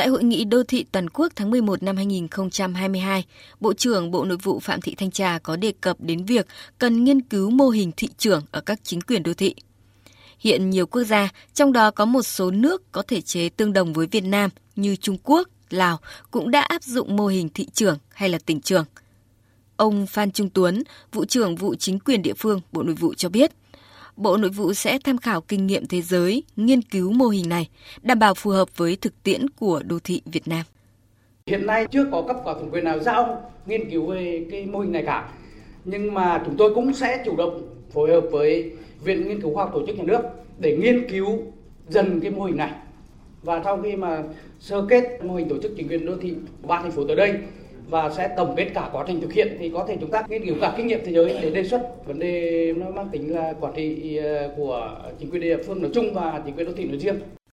Tại hội nghị đô thị toàn quốc tháng 11 năm 2022, Bộ trưởng Bộ Nội vụ Phạm Thị Thanh Trà có đề cập đến việc cần nghiên cứu mô hình thị trưởng ở các chính quyền đô thị. Hiện nhiều quốc gia, trong đó có một số nước có thể chế tương đồng với Việt Nam như Trung Quốc, Lào cũng đã áp dụng mô hình thị trưởng hay là tỉnh trưởng. Ông Phan Trung Tuấn, vụ trưởng vụ chính quyền địa phương Bộ Nội vụ cho biết, Bộ Nội vụ sẽ tham khảo kinh nghiệm thế giới, nghiên cứu mô hình này, đảm bảo phù hợp với thực tiễn của đô thị Việt Nam. Hiện nay chưa có cấp có thẩm quyền nào giao nghiên cứu về cái mô hình này cả. Nhưng mà chúng tôi cũng sẽ chủ động phối hợp với Viện Nghiên cứu Khoa học Tổ chức Nhà nước để nghiên cứu dần cái mô hình này. Và sau khi mà sơ kết mô hình tổ chức chính quyền đô thị ba thành phố tới đây và sẽ tổng kết cả quá trình thực hiện. Thì có thể chúng ta nghiên cứu cả kinh nghiệm thế giới để đề xuất. Vấn đề nó mang tính là quản trị ờ, của chính quyền địa phương nói chung và chính quyền đô thị nói riêng.